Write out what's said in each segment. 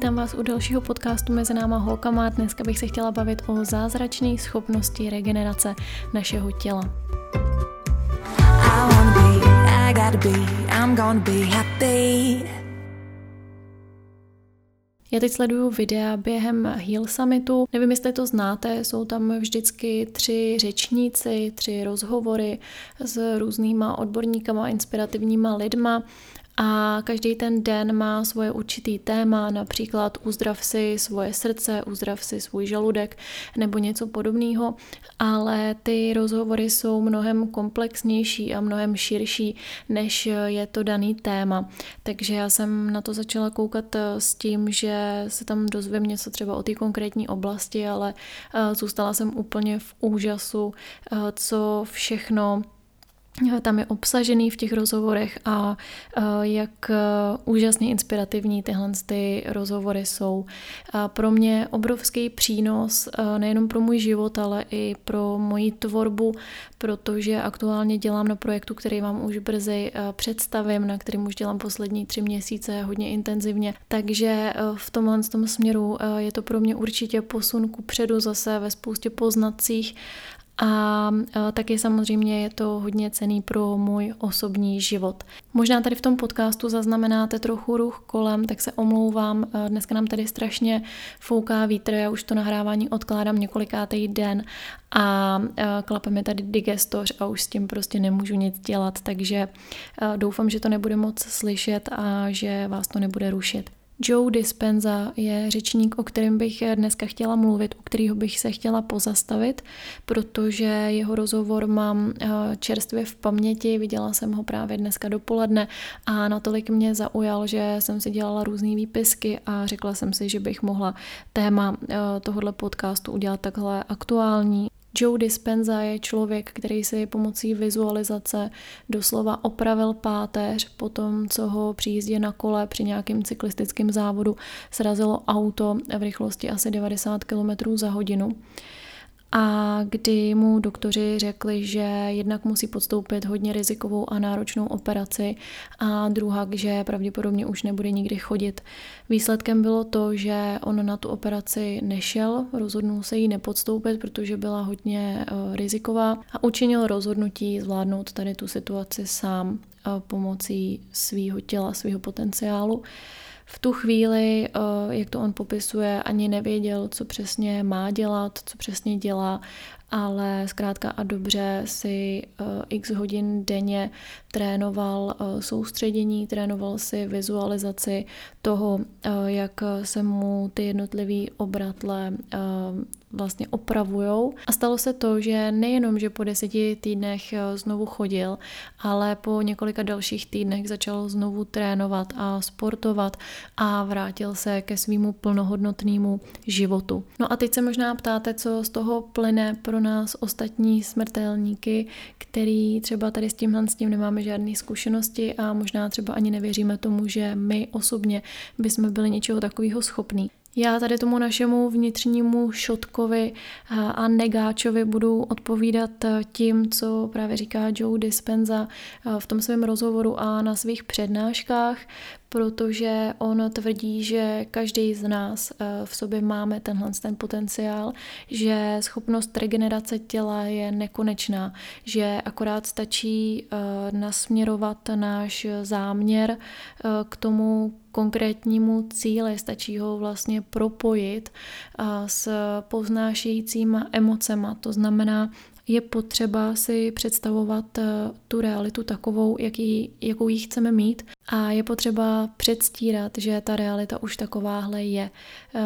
vítám vás u dalšího podcastu Mezi náma holkama. Dneska bych se chtěla bavit o zázračné schopnosti regenerace našeho těla. Já teď sleduju videa během Heal Summitu. Nevím, jestli to znáte, jsou tam vždycky tři řečníci, tři rozhovory s různýma odborníkama, inspirativníma lidma a každý ten den má svoje určitý téma, například uzdrav si svoje srdce, uzdrav si svůj žaludek nebo něco podobného, ale ty rozhovory jsou mnohem komplexnější a mnohem širší, než je to daný téma. Takže já jsem na to začala koukat s tím, že se tam dozvím něco třeba o té konkrétní oblasti, ale eh, zůstala jsem úplně v úžasu, eh, co všechno tam je obsažený v těch rozhovorech a jak úžasně inspirativní tyhle ty rozhovory jsou. Pro mě obrovský přínos nejenom pro můj život, ale i pro moji tvorbu, protože aktuálně dělám na projektu, který vám už brzy představím, na kterým už dělám poslední tři měsíce hodně intenzivně. Takže v tomhle tom směru je to pro mě určitě posun ku předu zase ve spoustě poznacích a taky samozřejmě je to hodně cený pro můj osobní život. Možná tady v tom podcastu zaznamenáte trochu ruch kolem, tak se omlouvám. Dneska nám tady strašně fouká vítr, já už to nahrávání odkládám několikátý den a klape mi tady digestoř a už s tím prostě nemůžu nic dělat, takže doufám, že to nebude moc slyšet a že vás to nebude rušit. Joe Dispenza je řečník, o kterém bych dneska chtěla mluvit, u kterého bych se chtěla pozastavit, protože jeho rozhovor mám eh, čerstvě v paměti, viděla jsem ho právě dneska dopoledne a natolik mě zaujal, že jsem si dělala různé výpisky a řekla jsem si, že bych mohla téma eh, tohohle podcastu udělat takhle aktuální Joe Dispenza je člověk, který si pomocí vizualizace doslova opravil páteř po tom, co ho při jízdě na kole při nějakém cyklistickém závodu srazilo auto v rychlosti asi 90 km za hodinu a kdy mu doktoři řekli, že jednak musí podstoupit hodně rizikovou a náročnou operaci a druhá, že pravděpodobně už nebude nikdy chodit. Výsledkem bylo to, že on na tu operaci nešel, rozhodnul se jí nepodstoupit, protože byla hodně eh, riziková a učinil rozhodnutí zvládnout tady tu situaci sám eh, pomocí svého těla, svého potenciálu v tu chvíli, eh, jak to on popisuje, ani nevěděl, co přesně má dělat, co přesně dělá, ale zkrátka a dobře si eh, x hodin denně trénoval eh, soustředění, trénoval si vizualizaci toho, jak se mu ty jednotlivé obratle vlastně opravujou. A stalo se to, že nejenom, že po deseti týdnech eh, znovu chodil, ale po několika dalších týdnech začal znovu trénovat a sportovat a vrátil se ke svýmu plnohodnotnému životu. No a teď se možná ptáte, co z toho plyne pro nás ostatní smrtelníky, který třeba tady s tímhle s tím nemáme žádné zkušenosti a možná třeba ani nevěříme tomu, že my osobně bychom byli něčeho takového schopní. Já tady tomu našemu vnitřnímu šotkovi a negáčovi budu odpovídat tím, co právě říká Joe Dispenza v tom svém rozhovoru a na svých přednáškách, protože on tvrdí, že každý z nás v sobě máme tenhle ten potenciál, že schopnost regenerace těla je nekonečná, že akorát stačí nasměrovat náš záměr k tomu, konkrétnímu cíli, stačí ho vlastně propojit s povznášejícíma emocema. To znamená, je potřeba si představovat eh, tu realitu takovou, jaký, jakou ji chceme mít a je potřeba předstírat, že ta realita už takováhle je. Eh,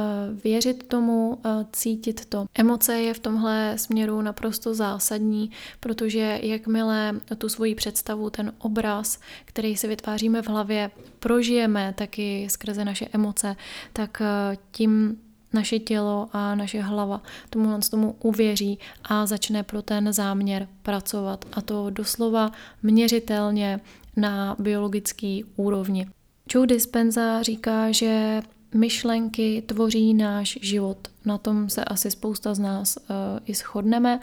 věřit tomu, eh, cítit to. Emoce je v tomhle směru naprosto zásadní, protože jakmile tu svoji představu, ten obraz, který si vytváříme v hlavě, prožijeme taky skrze naše emoce, tak tím naše tělo a naše hlava tomu tomu uvěří a začne pro ten záměr pracovat. A to doslova měřitelně na biologický úrovni. Joe Dispenza říká, že myšlenky tvoří náš život. Na tom se asi spousta z nás uh, i shodneme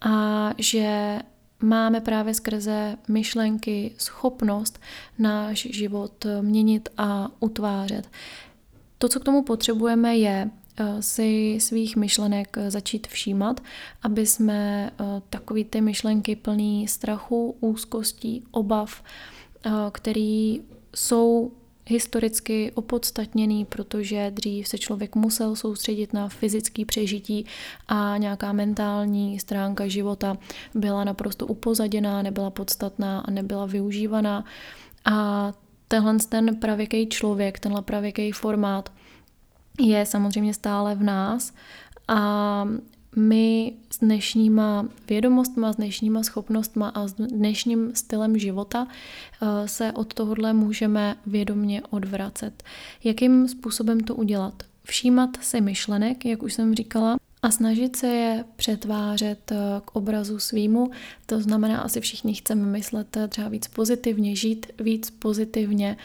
a že máme právě skrze myšlenky schopnost náš život měnit a utvářet. To, co k tomu potřebujeme, je si svých myšlenek eh, začít všímat, aby jsme eh, takový ty myšlenky plný strachu, úzkostí, obav, který jsou historicky opodstatněný, protože dřív se člověk musel soustředit na fyzické přežití a nějaká mentální stránka života byla naprosto upozaděná, nebyla podstatná a nebyla využívaná. A tenhle ten pravěký člověk, tenhle pravěký formát je samozřejmě stále v nás a my s dnešníma vědomostma, s dnešníma schopnostma a s dnešním stylem života eh, se od tohohle můžeme vědomně odvracet. Jakým způsobem to udělat? Všímat si myšlenek, jak už jsem říkala, a snažit se je přetvářet eh, k obrazu svýmu. To znamená, asi všichni chceme myslet eh, třeba víc pozitivně, žít víc pozitivně,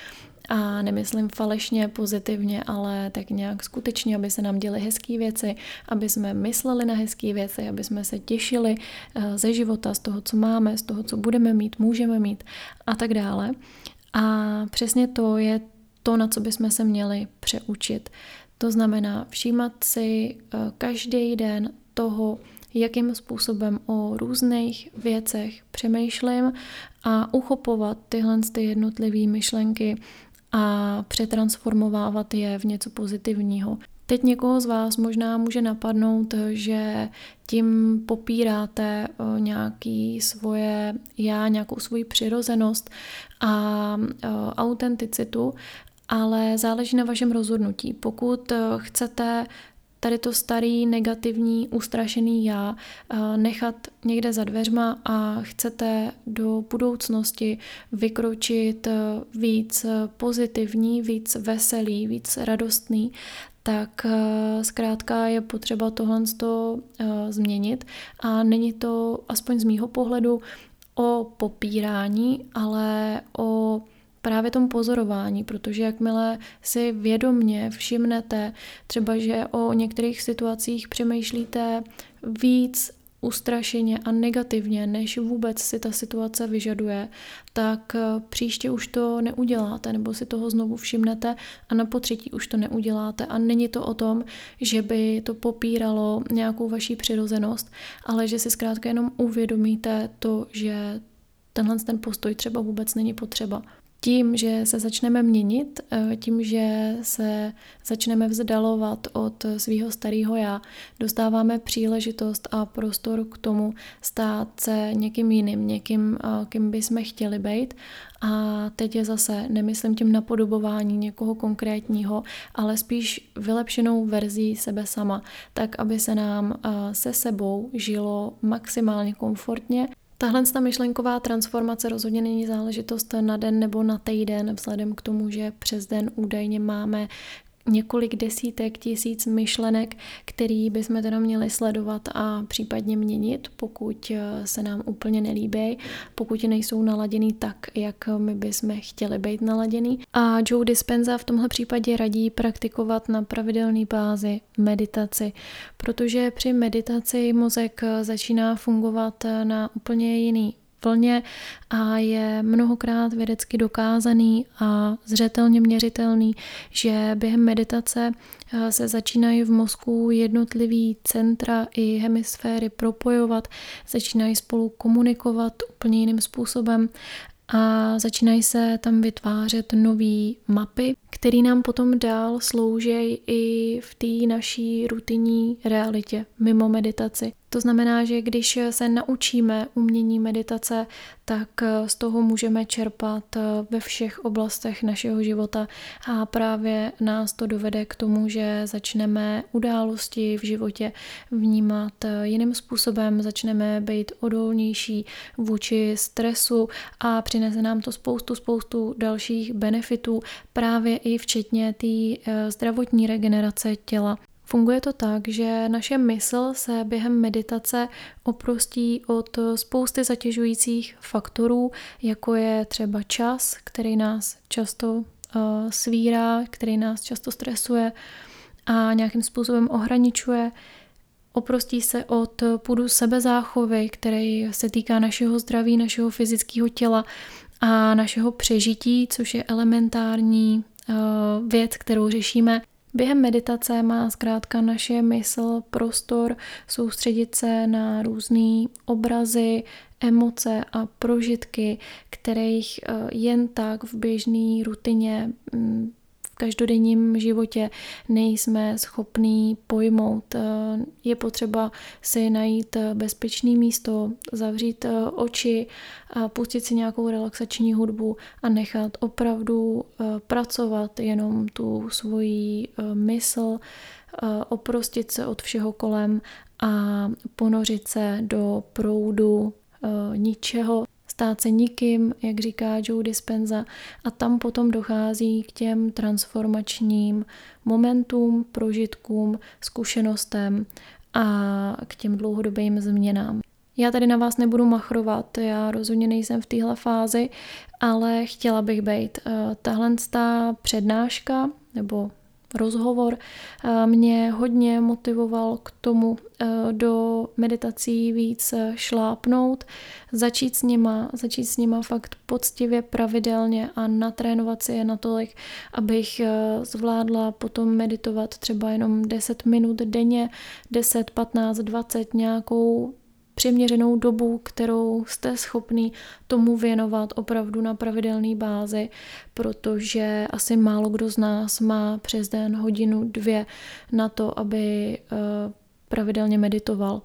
a nemyslím falešně, pozitivně, ale tak nějak skutečně, aby se nám děly hezké věci, aby jsme mysleli na hezké věci, aby jsme se těšili eh, ze života, z toho, co máme, z toho, co budeme mít, můžeme mít a tak dále. A přesně to je to, na co bychom se měli přeučit. To znamená všímat si eh, každý den toho, jakým způsobem o různých věcech přemýšlím a uchopovat tyhle ty jednotlivé myšlenky a přetransformovávat je v něco pozitivního. Teď někoho z vás možná může napadnout, že tím popíráte eh, nějaký svoje já, nějakou svoji přirozenost a eh, autenticitu, ale záleží na vašem rozhodnutí. Pokud eh, chcete tady to starý, negativní, ustrašený já nechat někde za dveřma a chcete do budoucnosti vykročit víc pozitivní, víc veselý, víc radostný, tak zkrátka je potřeba tohle změnit. A není to, aspoň z mýho pohledu, o popírání, ale o právě tom pozorování, protože jakmile si vědomně všimnete, třeba že o některých situacích přemýšlíte víc ustrašeně a negativně, než vůbec si ta situace vyžaduje, tak eh, příště už to neuděláte, nebo si toho znovu všimnete a na potřetí už to neuděláte. A není to o tom, že by to popíralo nějakou vaší přirozenost, ale že si zkrátka jenom uvědomíte to, že tenhle ten postoj třeba vůbec není potřeba tím, že se začneme měnit, eh, tím, že se začneme vzdalovat od svého starého já, dostáváme příležitost a prostor k tomu stát se někým jiným, někým, eh, kým bychom chtěli být. A teď je zase, nemyslím tím napodobování někoho konkrétního, ale spíš vylepšenou verzí sebe sama, tak aby se nám eh, se sebou žilo maximálně komfortně Tahle ta myšlenková transformace rozhodně není záležitost na den nebo na týden, vzhledem k tomu, že přes den údajně máme několik desítek tisíc myšlenek, který bychom teda měli sledovat a případně měnit, pokud eh, se nám úplně nelíbí, pokud nejsou naladěný tak, jak my bychom chtěli být naladěný. A Joe Dispenza v tomhle případě radí praktikovat na pravidelné bázi meditaci, protože při meditaci mozek začíná fungovat na úplně jiný vlně a je mnohokrát vědecky dokázaný a zřetelně měřitelný, že během meditace eh, se začínají v mozku jednotlivý centra i hemisféry propojovat, začínají spolu komunikovat úplně jiným způsobem a začínají se tam vytvářet nové mapy, které nám potom dál slouží i v té naší rutinní realitě mimo meditaci. To znamená, že když se naučíme umění meditace, tak z toho můžeme čerpat ve všech oblastech našeho života a právě nás to dovede k tomu, že začneme události v životě vnímat jiným způsobem, začneme být odolnější vůči stresu a přinese nám to spoustu, spoustu dalších benefitů, právě i včetně té eh, zdravotní regenerace těla. Funguje to tak, že naše mysl se během meditace oprostí od spousty zatěžujících faktorů, jako je třeba čas, který nás často uh, svírá, který nás často stresuje a nějakým způsobem ohraničuje. Oprostí se od půdu sebezáchovy, který se týká našeho zdraví, našeho fyzického těla a našeho přežití, což je elementární věc, kterou řešíme Během meditace má zkrátka naše mysl prostor soustředit se na různé obrazy, emoce a prožitky, kterých eh, jen tak v běžné rutině mm, každodenním životě nejsme schopní pojmout. Eh, je potřeba si najít eh, bezpečné místo, zavřít eh, oči a pustit si nějakou relaxační hudbu a nechat opravdu pracovat jenom tu svoji mysl, oprostit se od všeho kolem a ponořit se do proudu ničeho, stát se nikým, jak říká Joe Dispenza, a tam potom dochází k těm transformačním momentům, prožitkům, zkušenostem a k těm dlouhodobým změnám. Já tady na vás nebudu machrovat, já rozhodně nejsem v téhle fázi, ale chtěla bych být. Eh, tahle přednáška nebo rozhovor. Mě hodně motivoval k tomu eh, do meditací víc šlápnout, začít s nima, začít s nima fakt poctivě, pravidelně a natrénovat si je natolik, abych eh, zvládla potom meditovat třeba jenom 10 minut denně, 10, 15, 20, nějakou přiměřenou dobu, kterou jste schopný tomu věnovat opravdu na pravidelné bázi, protože asi málo kdo z nás má přes den hodinu, dvě na to, aby eh, pravidelně meditoval.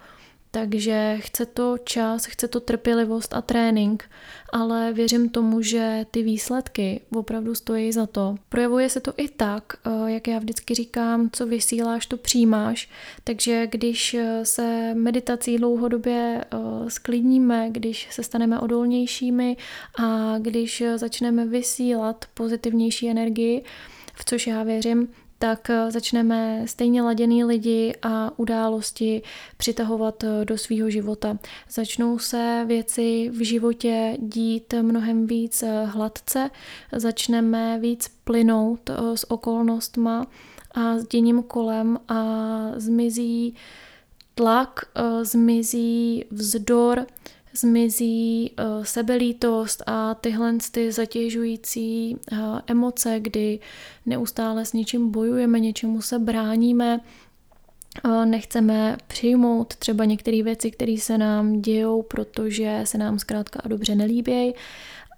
Takže chce to čas, chce to trpělivost a trénink, ale věřím tomu, že ty výsledky opravdu stojí za to. Projevuje se to i tak, eh, jak já vždycky říkám, co vysíláš, to přijímáš. Takže když eh, se meditací dlouhodobě eh, sklidníme, když se staneme odolnějšími a když začneme vysílat pozitivnější energii, v což já věřím, tak eh, začneme stejně laděný lidi a události přitahovat eh, do svého života. Začnou se věci v životě dít mnohem víc eh, hladce, začneme víc plynout s okolnostma a s děním kolem a zmizí tlak, zmizí vzdor, zmizí uh, sebelítost a tyhle ty zatěžující uh, emoce, kdy neustále s něčím bojujeme, něčemu se bráníme, uh, nechceme přijmout třeba některé věci, které se nám dějou, protože se nám zkrátka a dobře nelíbějí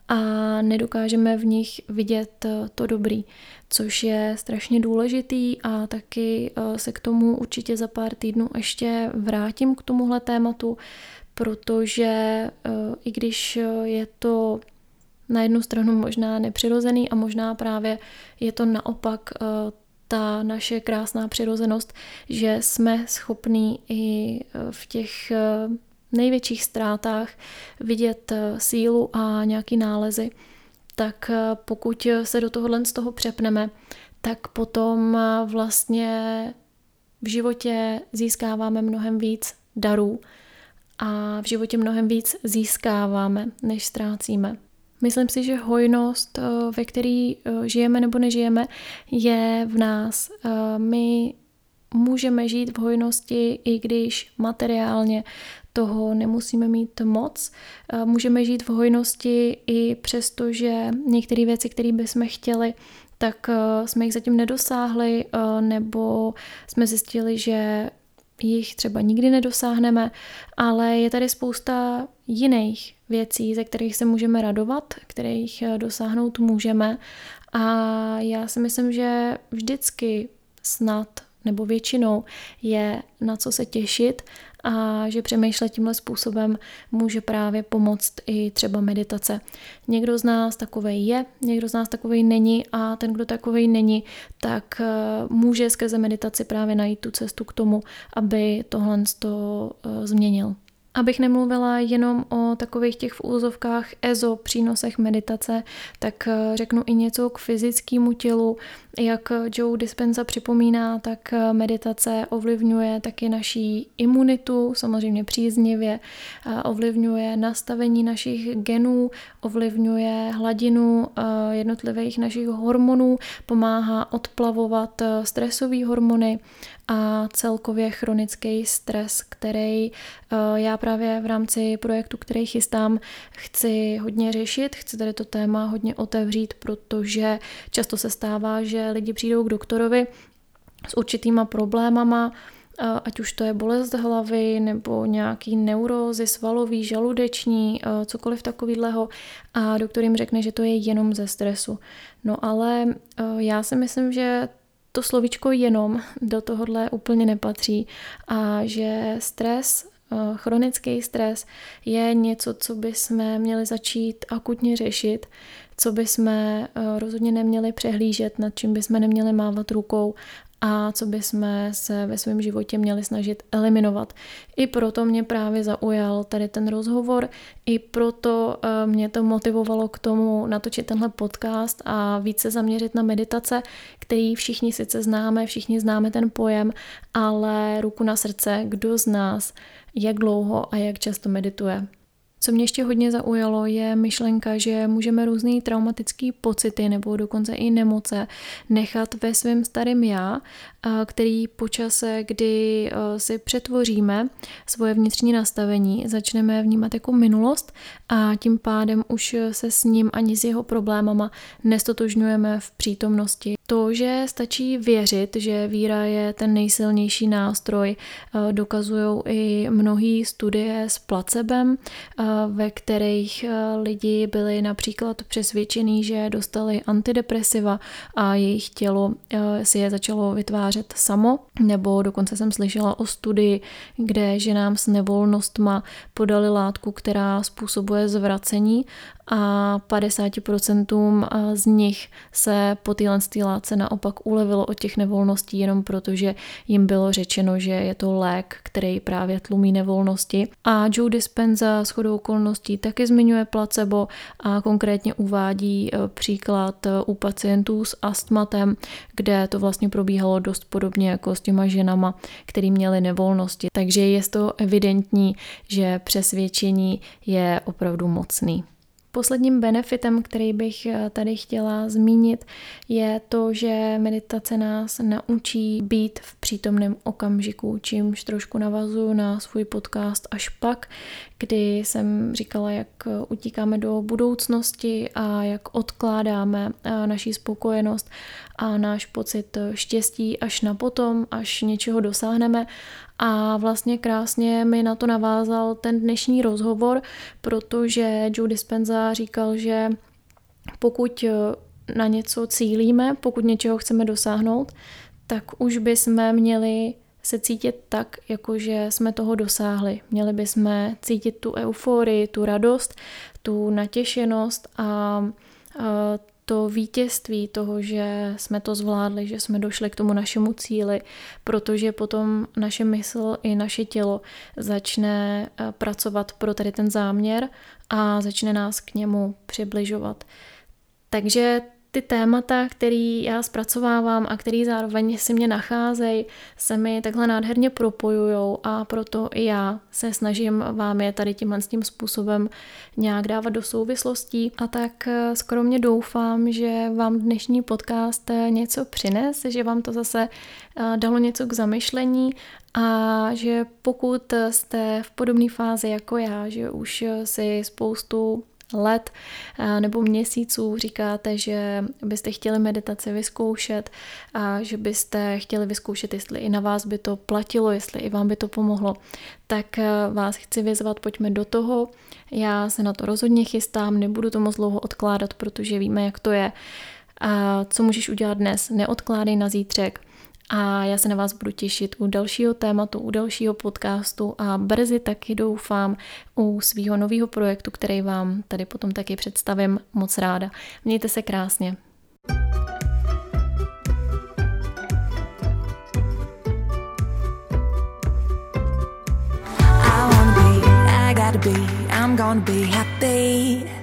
a nedokážeme v nich vidět to dobrý, což je strašně důležitý a taky se k tomu určitě za pár týdnů ještě vrátím k tomuhle tématu, protože eh, i když eh, je to na jednu stranu možná nepřirozený a možná právě je to naopak eh, ta naše krásná přirozenost, že jsme schopní i v těch největších ztrátách vidět sílu a nějaký nálezy, tak pokud se do tohohle z toho přepneme, tak potom vlastně v životě získáváme mnohem víc darů, a v životě mnohem víc získáváme, než ztrácíme. Myslím si, že hojnost, eh, ve které eh, žijeme nebo nežijeme, je v nás. Eh, my můžeme žít v hojnosti, i když materiálně toho nemusíme mít moc. Můžeme žít v hojnosti i přesto, že některé věci, které bychom chtěli, tak jsme jich zatím nedosáhli, nebo jsme zjistili, že jich třeba nikdy nedosáhneme, ale je tady spousta jiných věcí, ze kterých se můžeme radovat, kterých eh, dosáhnout můžeme. A já si myslím, že vždycky snad nebo většinou je na co se těšit a že přemýšlet tímhle způsobem může právě pomoct i třeba meditace. Někdo z nás takovej je, někdo z nás takovej není a ten, kdo takovej není, tak eh, může skrze meditaci právě najít tu cestu k tomu, aby tohle to eh, změnil. Abych nemluvila jenom o takových těch v úzovkách EZO přínosech meditace, tak eh, řeknu i něco k fyzickému tělu. Jak Joe Dispenza připomíná, tak eh, meditace ovlivňuje taky naší imunitu, samozřejmě příznivě, ovlivňuje nastavení našich genů, ovlivňuje hladinu eh, jednotlivých našich hormonů, pomáhá odplavovat stresové hormony, a celkově chronický stres, který eh, já právě v rámci projektu, který chystám, chci hodně řešit, chci tady to téma hodně otevřít, protože často se stává, že lidi přijdou k doktorovi s určitýma problémama, ať už to je bolest hlavy nebo nějaký neurózy, svalový, žaludeční, cokoliv takového a doktor jim řekne, že to je jenom ze stresu. No ale já si myslím, že to slovíčko jenom do tohohle úplně nepatří a že stres chronický stres je něco, co bychom měli začít akutně řešit, co bychom rozhodně neměli přehlížet, nad čím bychom neměli mávat rukou a co bychom se ve svém životě měli snažit eliminovat. I proto mě právě zaujal tady ten rozhovor, i proto eh, mě to motivovalo k tomu natočit tenhle podcast a více zaměřit na meditace, který všichni sice známe, všichni známe ten pojem, ale ruku na srdce, kdo z nás, jak dlouho a jak často medituje. Co mě ještě hodně zaujalo, je myšlenka, že můžeme různé traumatické pocity nebo dokonce i nemoce nechat ve svém starém já, který po čase, kdy si přetvoříme svoje vnitřní nastavení, začneme vnímat jako minulost a tím pádem už se s ním ani s jeho problémama nestotožňujeme v přítomnosti. To, že stačí věřit, že víra je ten nejsilnější nástroj, dokazují i mnohé studie s placebem, ve kterých lidi byli například přesvědčení, že dostali antidepresiva a jejich tělo si je začalo vytvářet samo, nebo dokonce jsem slyšela o studii, kde ženám s nevolnostma podali látku, která způsobuje zvracení a 50% z nich se po téhle látce naopak ulevilo od těch nevolností jenom protože jim bylo řečeno, že je to lék, který právě tlumí nevolnosti. A Joe Dispenza s chodou okolností taky zmiňuje placebo a konkrétně uvádí e, příklad e, u pacientů s astmatem, kde to vlastně probíhalo dost podobně jako s těma ženama, který měli nevolnosti. Takže je to evidentní, že přesvědčení je opravdu mocný. Posledním benefitem, který bych eh, tady chtěla zmínit, je to, že meditace nás naučí být v přítomném okamžiku, čímž trošku navazuju na svůj podcast až pak, kdy jsem říkala, jak utíkáme do budoucnosti a jak odkládáme eh, naší spokojenost a náš pocit štěstí až na potom, až něčeho dosáhneme. A vlastně krásně mi na to navázal ten dnešní rozhovor, protože Joe Dispenza říkal, že pokud eh, na něco cílíme, pokud něčeho chceme dosáhnout, tak už bychom měli se cítit tak, jakože jsme toho dosáhli. Měli bychom cítit tu euforii, tu radost, tu natěšenost a to vítězství toho, že jsme to zvládli, že jsme došli k tomu našemu cíli, protože potom naše mysl i naše tělo začne eh, pracovat pro tady ten záměr a začne nás k němu přibližovat. Takže ty témata, které já zpracovávám a které zároveň si mě nacházejí, se mi takhle nádherně propojují a proto i já se snažím vám je tady tímhle tím způsobem nějak dávat do souvislostí. A tak eh, skromně doufám, že vám dnešní podcast eh, něco přines, že vám to zase eh, dalo něco k zamyšlení a že pokud jste v podobné fázi jako já, že už si spoustu let nebo měsíců říkáte, že byste chtěli meditaci vyzkoušet a že byste chtěli vyzkoušet, jestli i na vás by to platilo, jestli i vám by to pomohlo, tak vás chci vyzvat, pojďme do toho. Já se na to rozhodně chystám, nebudu to moc dlouho odkládat, protože víme, jak to je. A co můžeš udělat dnes? Neodkládej na zítřek a já se na vás budu těšit u dalšího tématu, u dalšího podcastu a brzy taky doufám u svého nového projektu, který vám tady potom taky představím moc ráda. Mějte se krásně. I wanna be, I gotta be, I'm gonna be happy.